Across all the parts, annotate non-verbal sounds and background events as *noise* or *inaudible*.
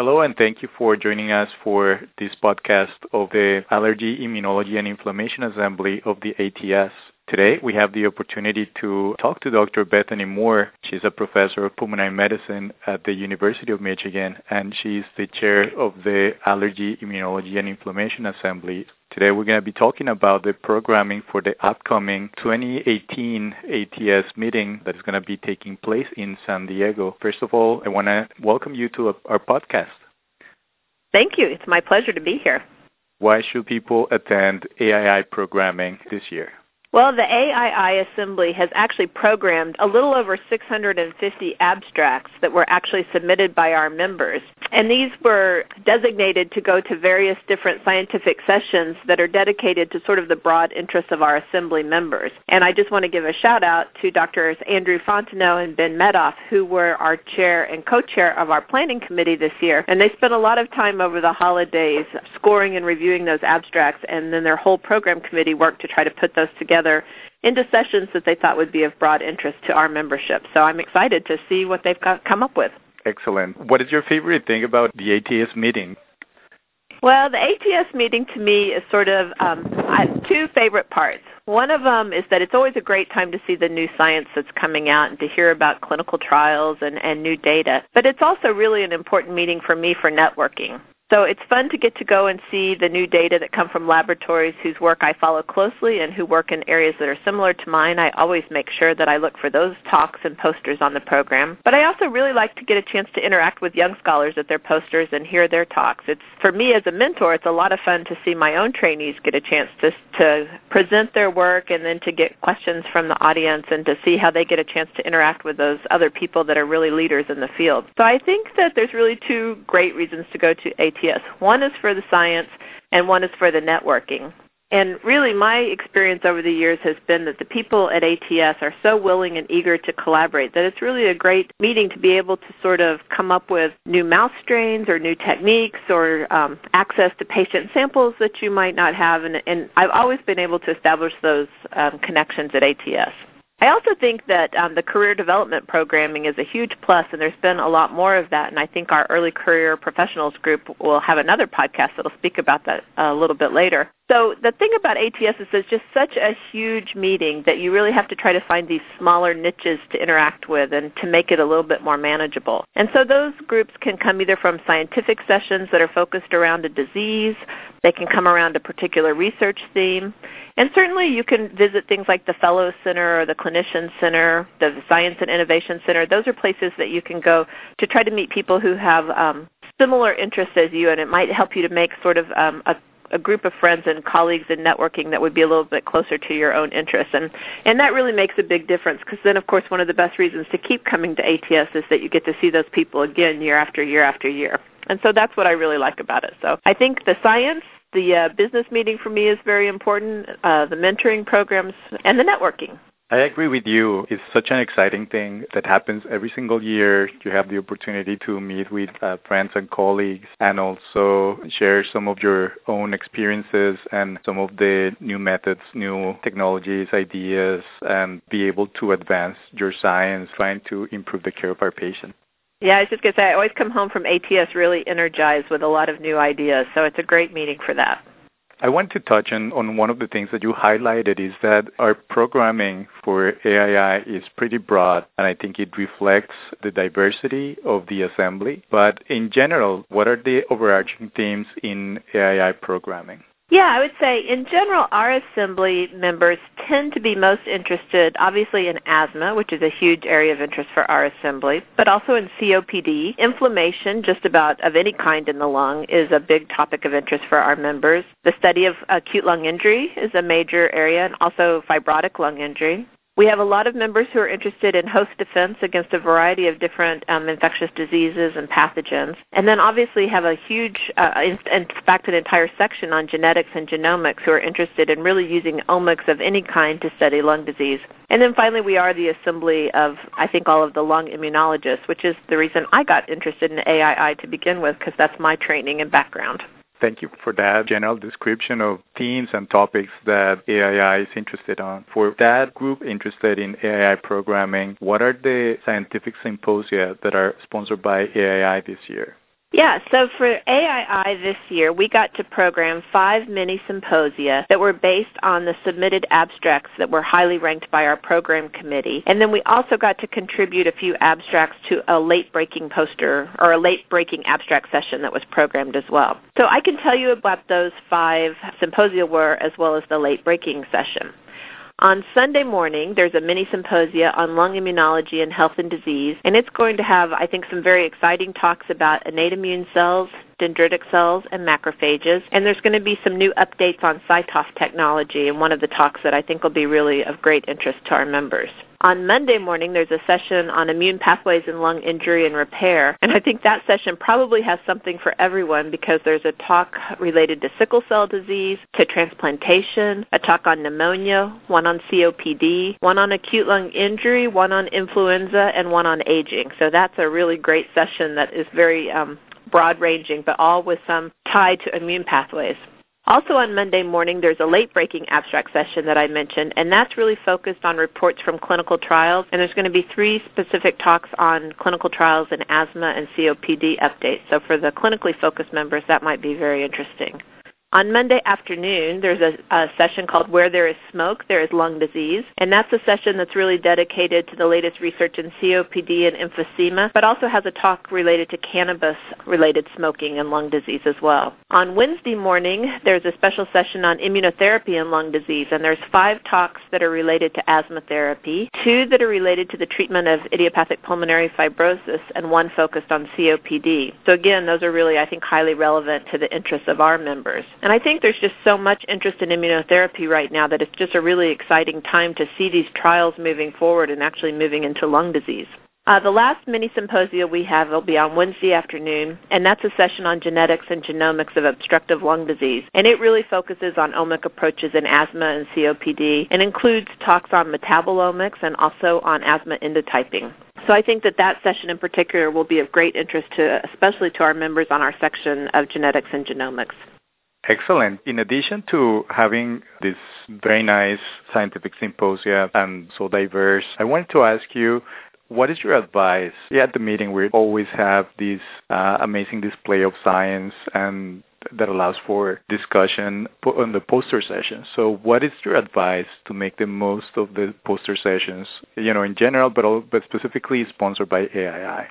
Hello, and thank you for joining us for this podcast of the Allergy, Immunology, and Inflammation Assembly of the ATS. Today, we have the opportunity to talk to Dr. Bethany Moore. She's a professor of pulmonary medicine at the University of Michigan, and she's the chair of the Allergy, Immunology, and Inflammation Assembly. Today, we're going to be talking about the programming for the upcoming 2018 ATS meeting that is going to be taking place in San Diego. First of all, I want to welcome you to our podcast. Thank you. It's my pleasure to be here. Why should people attend AII programming this year? Well, the AII Assembly has actually programmed a little over 650 abstracts that were actually submitted by our members. And these were designated to go to various different scientific sessions that are dedicated to sort of the broad interests of our Assembly members. And I just want to give a shout out to Drs. Andrew Fontenot and Ben Medoff, who were our chair and co-chair of our planning committee this year. And they spent a lot of time over the holidays scoring and reviewing those abstracts, and then their whole program committee worked to try to put those together together into sessions that they thought would be of broad interest to our membership. So I'm excited to see what they've got, come up with. Excellent. What is your favorite thing about the ATS meeting? Well, the ATS meeting to me is sort of um, I have two favorite parts. One of them is that it's always a great time to see the new science that's coming out and to hear about clinical trials and, and new data. But it's also really an important meeting for me for networking. So it's fun to get to go and see the new data that come from laboratories whose work I follow closely and who work in areas that are similar to mine. I always make sure that I look for those talks and posters on the program. But I also really like to get a chance to interact with young scholars at their posters and hear their talks. It's for me as a mentor, it's a lot of fun to see my own trainees get a chance to to present their work and then to get questions from the audience and to see how they get a chance to interact with those other people that are really leaders in the field. So I think that there's really two great reasons to go to AT ATS. One is for the science, and one is for the networking. And really, my experience over the years has been that the people at ATS are so willing and eager to collaborate that it's really a great meeting to be able to sort of come up with new mouse strains or new techniques or um, access to patient samples that you might not have. And, and I've always been able to establish those um, connections at ATS. I also think that um, the career development programming is a huge plus, and there's been a lot more of that. And I think our early career professionals group will have another podcast that'll speak about that a little bit later. So the thing about ATS is it's just such a huge meeting that you really have to try to find these smaller niches to interact with and to make it a little bit more manageable. And so those groups can come either from scientific sessions that are focused around a disease, they can come around a particular research theme, and certainly you can visit things like the Fellow Center or the Clinician Center, the Science and Innovation Center. Those are places that you can go to try to meet people who have um, similar interests as you, and it might help you to make sort of um, a a group of friends and colleagues and networking that would be a little bit closer to your own interests. And and that really makes a big difference because then of course one of the best reasons to keep coming to ATS is that you get to see those people again year after year after year. And so that's what I really like about it. So I think the science the uh, business meeting for me is very important uh, the mentoring programs and the networking I agree with you. It's such an exciting thing that happens every single year. You have the opportunity to meet with uh, friends and colleagues and also share some of your own experiences and some of the new methods, new technologies, ideas, and be able to advance your science trying to improve the care of our patients. Yeah, I was just going to say, I always come home from ATS really energized with a lot of new ideas, so it's a great meeting for that. I want to touch on, on one of the things that you highlighted is that our programming for AII is pretty broad, and I think it reflects the diversity of the assembly. But in general, what are the overarching themes in AII programming? Yeah, I would say in general, our assembly members tend to be most interested, obviously, in asthma, which is a huge area of interest for our assembly, but also in COPD. Inflammation, just about of any kind in the lung, is a big topic of interest for our members. The study of acute lung injury is a major area, and also fibrotic lung injury. We have a lot of members who are interested in host defense against a variety of different um, infectious diseases and pathogens. And then obviously have a huge, uh, in, in fact, an entire section on genetics and genomics who are interested in really using omics of any kind to study lung disease. And then finally, we are the assembly of, I think, all of the lung immunologists, which is the reason I got interested in AII to begin with, because that's my training and background. Thank you for that general description of themes and topics that AII is interested on. For that group interested in AII programming, what are the scientific symposia that are sponsored by AII this year? Yeah, so for AII this year, we got to program five mini symposia that were based on the submitted abstracts that were highly ranked by our program committee. And then we also got to contribute a few abstracts to a late breaking poster or a late breaking abstract session that was programmed as well. So I can tell you about those five symposia were as well as the late breaking session. On Sunday morning, there's a mini symposia on lung immunology and health and disease, and it's going to have, I think, some very exciting talks about innate immune cells, dendritic cells, and macrophages. And there's going to be some new updates on CyTOF technology in one of the talks that I think will be really of great interest to our members. On Monday morning, there's a session on immune pathways in lung injury and repair. And I think that session probably has something for everyone because there's a talk related to sickle cell disease, to transplantation, a talk on pneumonia, one on COPD, one on acute lung injury, one on influenza, and one on aging. So that's a really great session that is very um, broad ranging, but all with some tie to immune pathways. Also on Monday morning, there's a late breaking abstract session that I mentioned, and that's really focused on reports from clinical trials. And there's going to be three specific talks on clinical trials in asthma and COPD updates. So for the clinically focused members, that might be very interesting. On Monday afternoon, there's a, a, session called Where There Is Smoke, There Is Lung Disease. And that's a session that's really dedicated to the latest research in COPD and emphysema, but also has a talk related to cannabis related smoking and lung disease as well. On Wednesday morning, there's a special session on immunotherapy and lung disease. And there's five talks that are related to asthma therapy, two that are related to the treatment of idiopathic pulmonary fibrosis, and one focused on COPD. So again, those are really, I think, highly relevant to the interests of our members. And I think there's just so much interest in immunotherapy right now that it's just a really exciting time to see these trials moving forward and actually moving into lung disease. Uh, the last mini symposia we have will be on Wednesday afternoon, and that's a session on genetics and genomics of obstructive lung disease. And it really focuses on omic approaches in asthma and COPD and includes talks on metabolomics and also on asthma endotyping. So I think that that session in particular will be of great interest to, especially to our members on our section of genetics and genomics. Excellent. In addition to having this very nice scientific symposia and so diverse, I wanted to ask you what is your advice? Yeah, at the meeting we always have this uh, amazing display of science and that allows for discussion on the poster sessions. So, what is your advice to make the most of the poster sessions? You know, in general, but all, but specifically sponsored by AII.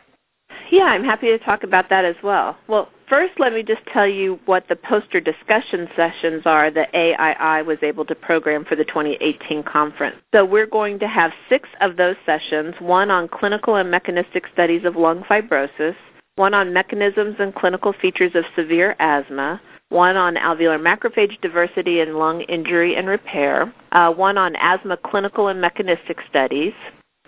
Yeah, I'm happy to talk about that as well. Well, first, let me just tell you what the poster discussion sessions are that AII was able to program for the 2018 conference. So we're going to have six of those sessions, one on clinical and mechanistic studies of lung fibrosis, one on mechanisms and clinical features of severe asthma, one on alveolar macrophage diversity and lung injury and repair, uh, one on asthma clinical and mechanistic studies,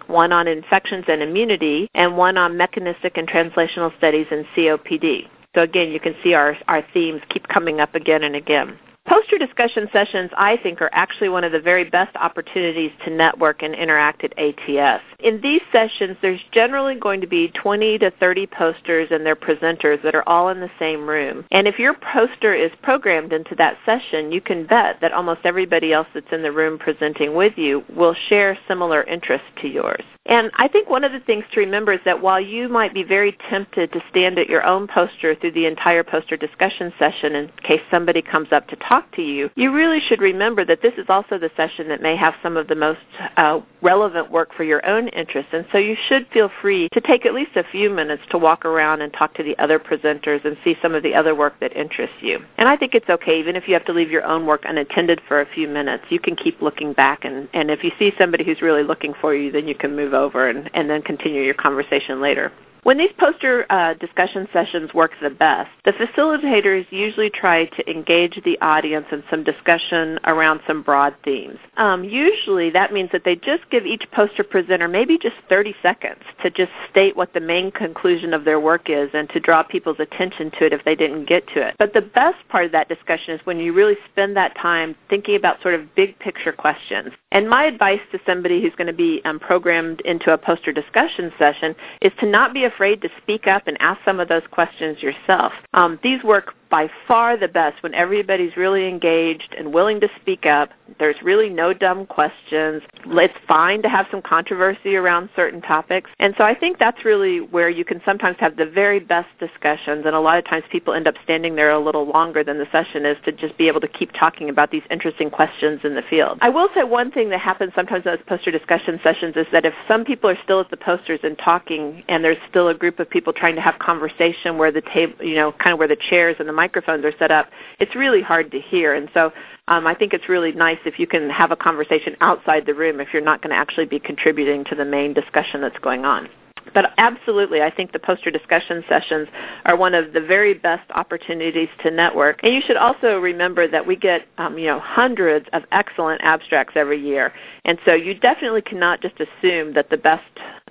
one on infections and immunity, and one on mechanistic and translational studies in COPD. So again, you can see our, our themes keep coming up again and again. Poster discussion sessions, I think, are actually one of the very best opportunities to network and interact at ATS. In these sessions, there's generally going to be 20 to 30 posters and their presenters that are all in the same room. And if your poster is programmed into that session, you can bet that almost everybody else that's in the room presenting with you will share similar interests to yours. And I think one of the things to remember is that while you might be very tempted to stand at your own poster through the entire poster discussion session in case somebody comes up to talk to you, you really should remember that this is also the session that may have some of the most uh, relevant work for your own interests. And so you should feel free to take at least a few minutes to walk around and talk to the other presenters and see some of the other work that interests you. And I think it's okay, even if you have to leave your own work unattended for a few minutes, you can keep looking back. And, and if you see somebody who's really looking for you, then you can move over and, and then continue your conversation later. When these poster uh, discussion sessions work the best, the facilitators usually try to engage the audience in some discussion around some broad themes. Um, usually that means that they just give each poster presenter maybe just 30 seconds to just state what the main conclusion of their work is and to draw people's attention to it if they didn't get to it. But the best part of that discussion is when you really spend that time thinking about sort of big picture questions. And my advice to somebody who's going to be um, programmed into a poster discussion session is to not be afraid to speak up and ask some of those questions yourself. Um, these work by far the best when everybody's really engaged and willing to speak up. There's really no dumb questions. It's fine to have some controversy around certain topics. And so I think that's really where you can sometimes have the very best discussions. And a lot of times people end up standing there a little longer than the session is to just be able to keep talking about these interesting questions in the field. I will say one thing that happens sometimes in those poster discussion sessions is that if some people are still at the posters and talking and there's still a group of people trying to have conversation where the table, you know, kind of where the chairs and the microphones are set up, it's really hard to hear. And so um, I think it's really nice if you can have a conversation outside the room if you're not going to actually be contributing to the main discussion that's going on. But absolutely, I think the poster discussion sessions are one of the very best opportunities to network. And you should also remember that we get, um, you know, hundreds of excellent abstracts every year. And so you definitely cannot just assume that the best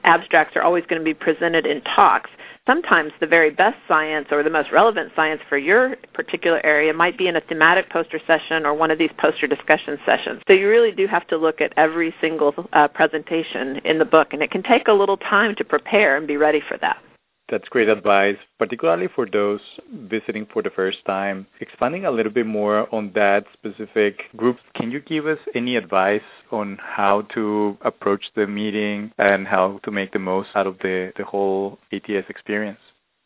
abstracts are always going to be presented in talks sometimes the very best science or the most relevant science for your particular area might be in a thematic poster session or one of these poster discussion sessions. So you really do have to look at every single uh, presentation in the book, and it can take a little time to prepare and be ready for that. That's great advice, particularly for those visiting for the first time. Expanding a little bit more on that specific group, can you give us any advice on how to approach the meeting and how to make the most out of the, the whole ATS experience?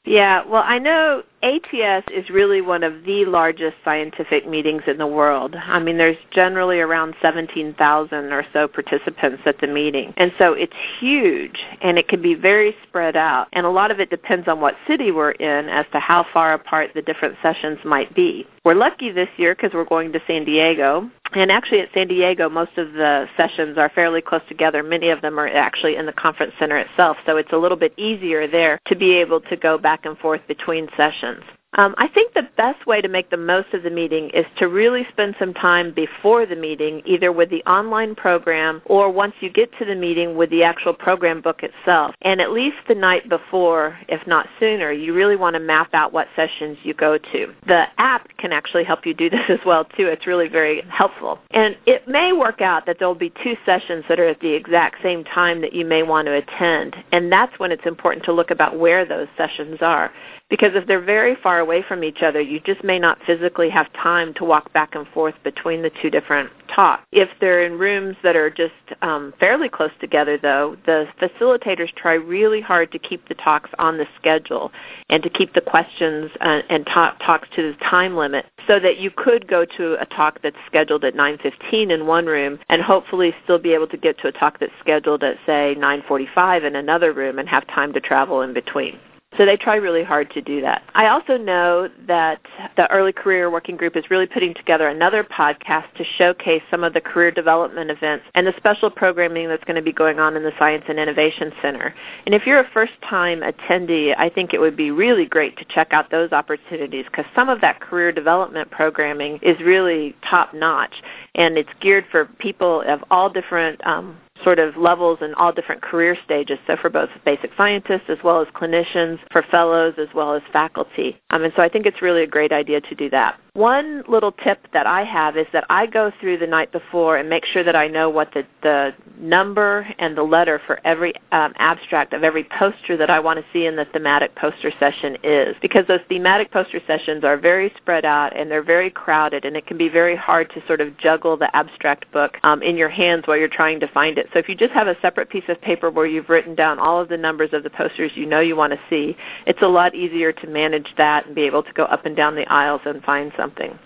Yeah, well, I know ATS is really one of the largest scientific meetings in the world. I mean, there's generally around 17,000 or so participants at the meeting. And so it's huge and it can be very spread out. And a lot of it depends on what city we're in as to how far apart the different sessions might be. We're lucky this year because we're going to San Diego. And actually, at San Diego, most of the sessions are fairly close together. Many of them are actually in the conference center itself, so it's a little bit easier there to be able to go back and forth between sessions. Um, I think the best way to make the most of the meeting is to really spend some time before the meeting, either with the online program or once you get to the meeting with the actual program book itself. And at least the night before, if not sooner, you really want to map out what sessions you go to. The app can actually help you do *laughs* this as well too. It's really very helpful. And it may work out that there will be two sessions that are at the exact same time that you may want to attend. And that's when it's important to look about where those sessions are. Because if they're very far away from each other, you just may not physically have time to walk back and forth between the two different talks. If they're in rooms that are just um, fairly close together, though, the facilitators try really hard to keep the talks on the schedule and to keep the questions uh, and talk, talks to the time limit so that you could go to a talk that's scheduled at 9.15 in one room and hopefully still be able to get to a talk that's scheduled at, say, 9.45 in another room and have time to travel in between. So they try really hard to do that. I also know that the Early Career Working Group is really putting together another podcast to showcase some of the career development events and the special programming that's going to be going on in the Science and Innovation Center. And if you're a first-time attendee, I think it would be really great to check out those opportunities because some of that career development programming is really top-notch and it's geared for people of all different um, sort of levels and all different career stages. So for both basic scientists as well as clinicians, for fellows as well as faculty. Um, and so I think it's really a great idea to do that. One little tip that I have is that I go through the night before and make sure that I know what the, the number and the letter for every um, abstract of every poster that I want to see in the thematic poster session is. Because those thematic poster sessions are very spread out and they're very crowded and it can be very hard to sort of juggle the abstract book um, in your hands while you're trying to find it. So if you just have a separate piece of paper where you've written down all of the numbers of the posters you know you want to see, it's a lot easier to manage that and be able to go up and down the aisles and find something.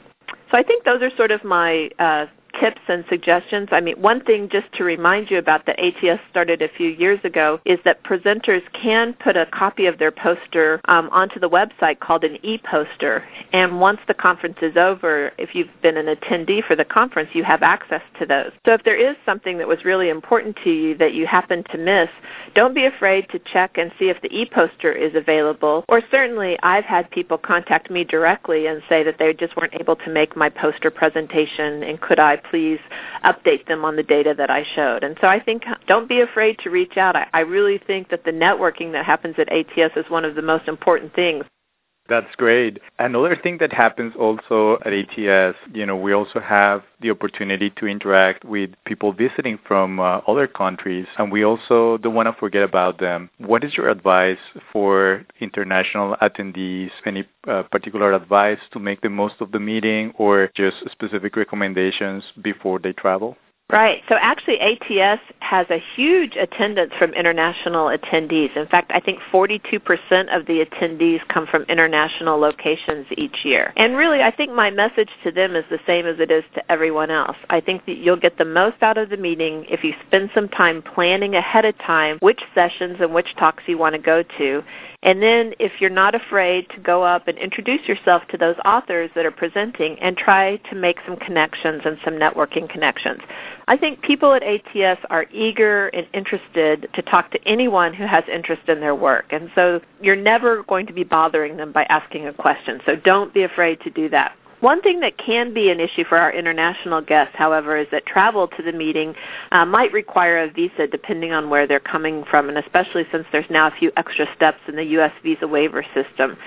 So I think those are sort of my uh, tips and suggestions. I mean, one thing just to remind you about that ATS started a few years ago is that presenters can put a copy of their poster um, onto the website called an e-poster. And once the conference is over, if you've been an attendee for the conference, you have access to those. So if there is something that was really important to you that you happen to miss, don't be afraid to check and see if the e-poster is available. Or certainly I've had people contact me directly and say that they just weren't able to make my poster presentation and could I please update them on the data that I showed. And so I think don't be afraid to reach out. I, I really think that the networking that happens at ATS is one of the most important things. That's great. Another thing that happens also at ATS, you know, we also have the opportunity to interact with people visiting from uh, other countries, and we also don't want to forget about them. What is your advice for international attendees? Any uh, particular advice to make the most of the meeting, or just specific recommendations before they travel? Right. So actually, ATS has a huge attendance from international attendees. In fact, I think 42% of the attendees come from international locations each year. And really, I think my message to them is the same as it is to everyone else. I think that you'll get the most out of the meeting if you spend some time planning ahead of time which sessions and which talks you want to go to. And then if you're not afraid to go up and introduce yourself to those authors that are presenting and try to make some connections and some networking connections. I think people at ATS are eager and interested to talk to anyone who has interest in their work. And so you're never going to be bothering them by asking a question. So don't be afraid to do that. One thing that can be an issue for our international guests, however, is that travel to the meeting uh, might require a visa depending on where they're coming from, and especially since there's now a few extra steps in the U.S. visa waiver system.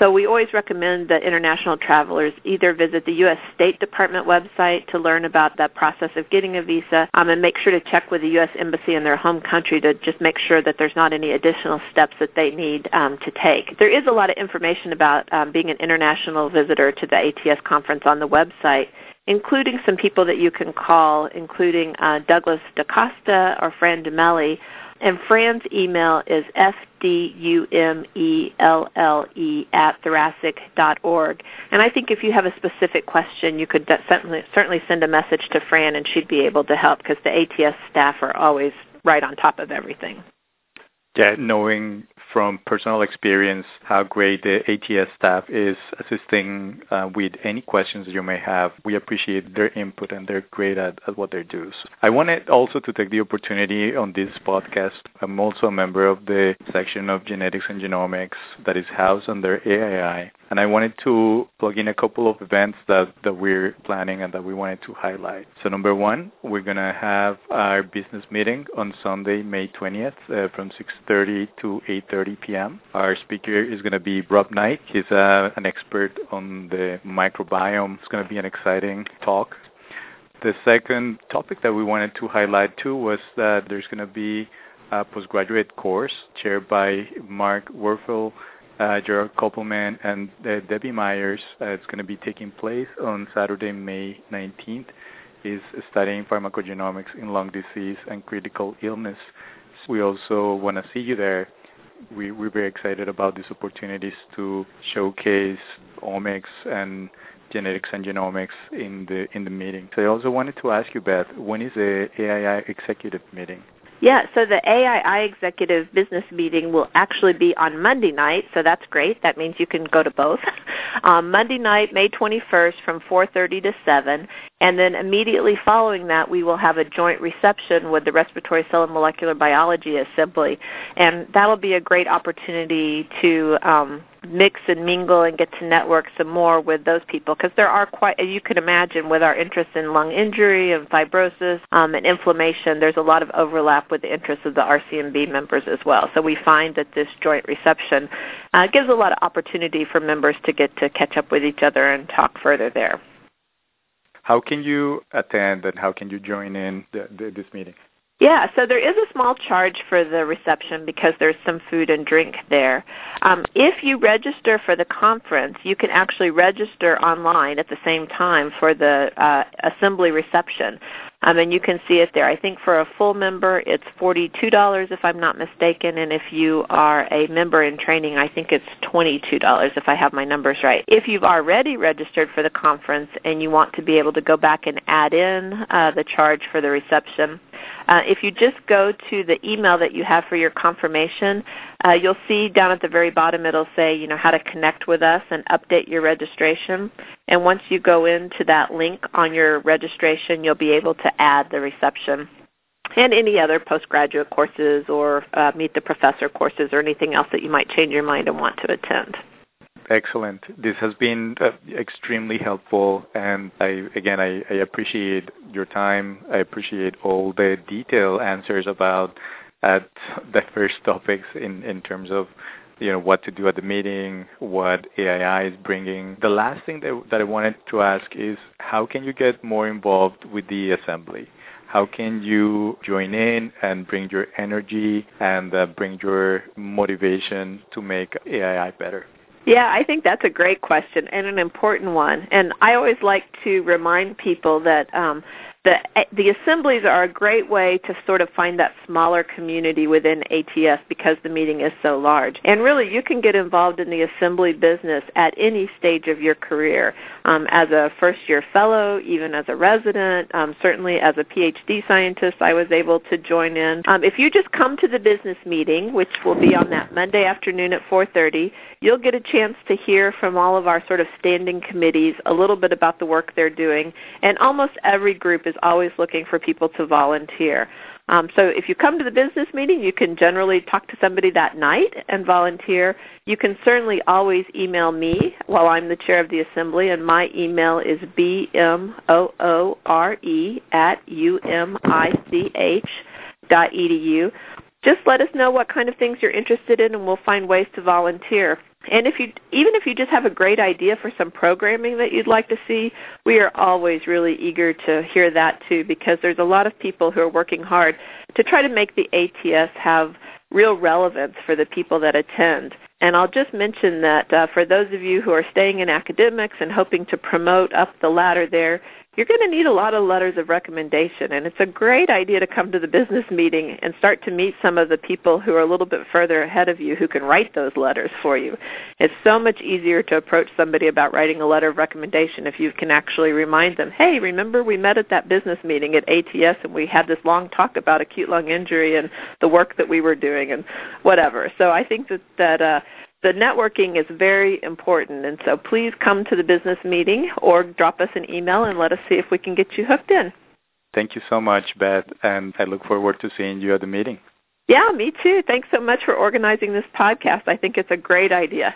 So we always recommend that international travelers either visit the U.S. State Department website to learn about that process of getting a visa um, and make sure to check with the U.S. Embassy in their home country to just make sure that there's not any additional steps that they need um, to take. There is a lot of information about um, being an international visitor to the ATS conference on the website including some people that you can call, including uh, Douglas DaCosta or Fran Du Melle, and Fran's email is fdumelle at thoracic.org. And I think if you have a specific question, you could certainly, certainly send a message to Fran and she'd be able to help because the ATS staff are always right on top of everything. Yeah, knowing from personal experience how great the ATS staff is assisting uh, with any questions you may have. We appreciate their input and they're great at, at what they do. I wanted also to take the opportunity on this podcast. I'm also a member of the section of genetics and genomics that is housed under AII. And I wanted to plug in a couple of events that, that we're planning and that we wanted to highlight. So number one, we're to have our business meeting on Sunday, May 20th uh, from 6.30 to 8.30 p.m. Our speaker is to be Rob Knight. He's uh, an expert on the microbiome. It's to be an exciting talk. The second topic that we wanted to highlight too was that there's going to be a postgraduate course chaired by Mark Wurfel uh, Gerard Koppelman and uh, Debbie Meyers. Uh, it's going to be taking place on Saturday, May 19th. Is studying pharmacogenomics in lung disease and critical illness. We also want to see you there. We, we're very excited about these opportunities to showcase omics and genetics and genomics in the in the meeting. So I also wanted to ask you, Beth, when is the AII executive meeting? Yeah, so the AII executive business meeting will actually be on Monday night, so that's great. That means you can go to both. *laughs* um, Monday night, May 21st from 4:30 to 7, and then immediately following that, we will have a joint reception with the Respiratory Cell and Molecular Biology Assembly, and that'll be a great opportunity to um, mix and mingle and get to network some more with those people because there are quite, as you can imagine, with our interest in lung injury and fibrosis um, and inflammation, there's a lot of overlap with the interests of the RCMB members as well. So we find that this joint reception uh, gives a lot of opportunity for members to get to catch up with each other and talk further there. How can you attend and how can you join in the, the, this meeting? Yeah, so there is a small charge for the reception because there's some food and drink there. Um, if you register for the conference, you can actually register online at the same time for the uh, assembly reception. Um, and you can see it there. I think for a full member, it's $42 if I'm not mistaken, and if you are a member in training, I think it's $22 if I have my numbers right. If you've already registered for the conference and you want to be able to go back and add in uh, the charge for the reception, uh, if you just go to the email that you have for your confirmation, uh, you'll see down at the very bottom it'll say, you know, how to connect with us and update your registration. And once you go into that link on your registration, you'll be able to add the reception and any other postgraduate courses or uh, meet the professor courses or anything else that you might change your mind and want to attend. Excellent. This has been uh, extremely helpful, and I again I, I, appreciate your time. I appreciate all the detailed answers about uh, the first topics in in terms of you know what to do at the meeting, what AII is bringing. The last thing that, that I wanted to ask is how can you get more involved with the assembly? How can you join in and bring your energy and uh, bring your motivation to make AII better? Yeah, I think that's a great question and an important one. And I always like to remind people that um, the the assemblies are a great way to sort of find that smaller community within ATS because the meeting is so large. And really, you can get involved in the assembly business at any stage of your career, um, as a first year fellow, even as a resident, um, certainly as a PhD scientist. I was able to join in. Um, if you just come to the business meeting, which will be on that Monday afternoon at 4:30, you'll get a chance to hear from all of our sort of standing committees a little bit about the work they're doing. And almost every group is always looking for people to volunteer. Um, so if you come to the business meeting, you can generally talk to somebody that night and volunteer. You can certainly always email me while I'm the chair of the assembly, and my email is bmoore at umich dot edu. Just let us know what kind of things you're interested in, and we'll find ways to volunteer. And if you even if you just have a great idea for some programming that you'd like to see, we are always really eager to hear that too because there's a lot of people who are working hard to try to make the ATS have real relevance for the people that attend. And I'll just mention that uh, for those of you who are staying in academics and hoping to promote up the ladder there, you're going to need a lot of letters of recommendation. And it's a great idea to come to the business meeting and start to meet some of the people who are a little bit further ahead of you who can write those letters for you. It's so much easier to approach somebody about writing a letter of recommendation if you can actually remind them, hey, remember we met at that business meeting at ATS and we had this long talk about acute lung injury and the work that we were doing and whatever. So I think that, that uh, the networking is very important, and so please come to the business meeting or drop us an email and let us see if we can get you hooked in. Thank you so much, Beth, and I look forward to seeing you at the meeting. Yeah, me too. Thanks so much for organizing this podcast. I think it's a great idea.